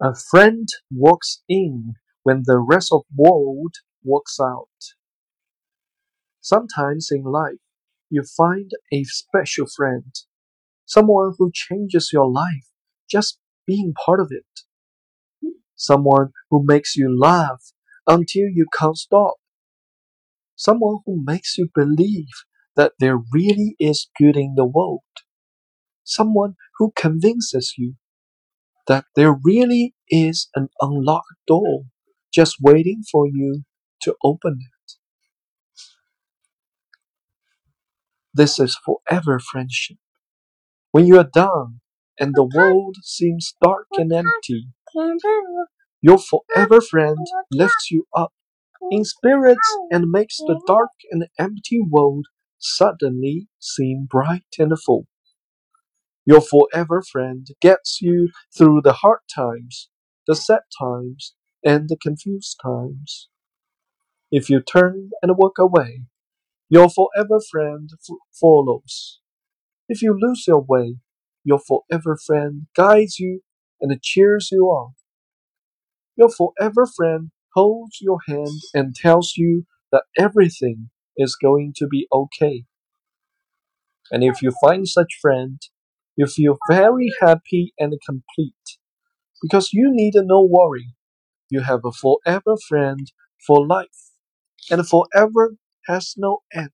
A friend walks in when the rest of world walks out. Sometimes in life, you find a special friend, someone who changes your life just being part of it. Someone who makes you laugh until you can't stop. Someone who makes you believe that there really is good in the world. Someone who convinces you that there really is an unlocked door just waiting for you to open it. This is forever friendship. When you are down and the world seems dark and empty, your forever friend lifts you up in spirits and makes the dark and empty world suddenly seem bright and full. Your forever friend gets you through the hard times, the sad times, and the confused times. If you turn and walk away, your forever friend follows. If you lose your way, your forever friend guides you and cheers you on. Your forever friend holds your hand and tells you that everything is going to be okay. And if you find such friend, you feel very happy and complete because you need no worry. You have a forever friend for life, and forever has no end.